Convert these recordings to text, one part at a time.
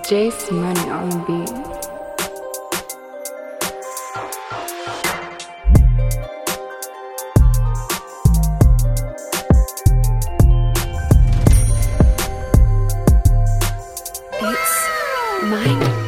Jace Money on the beat. It's mine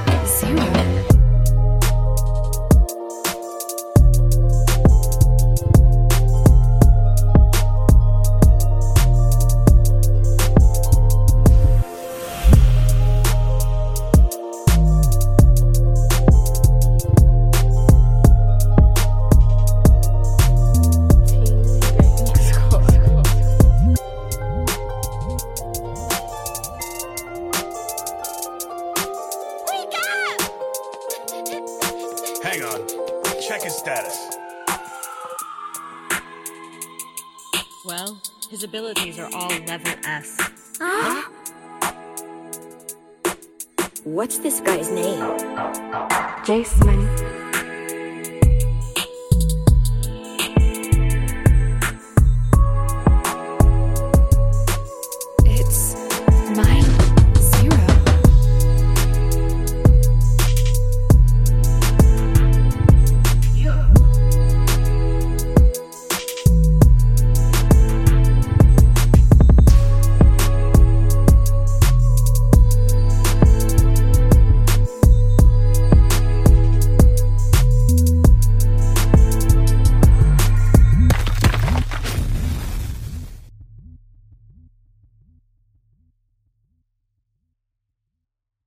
Hang on. Check his status. Well, his abilities are all level S. What's this guy's name? Jace Money.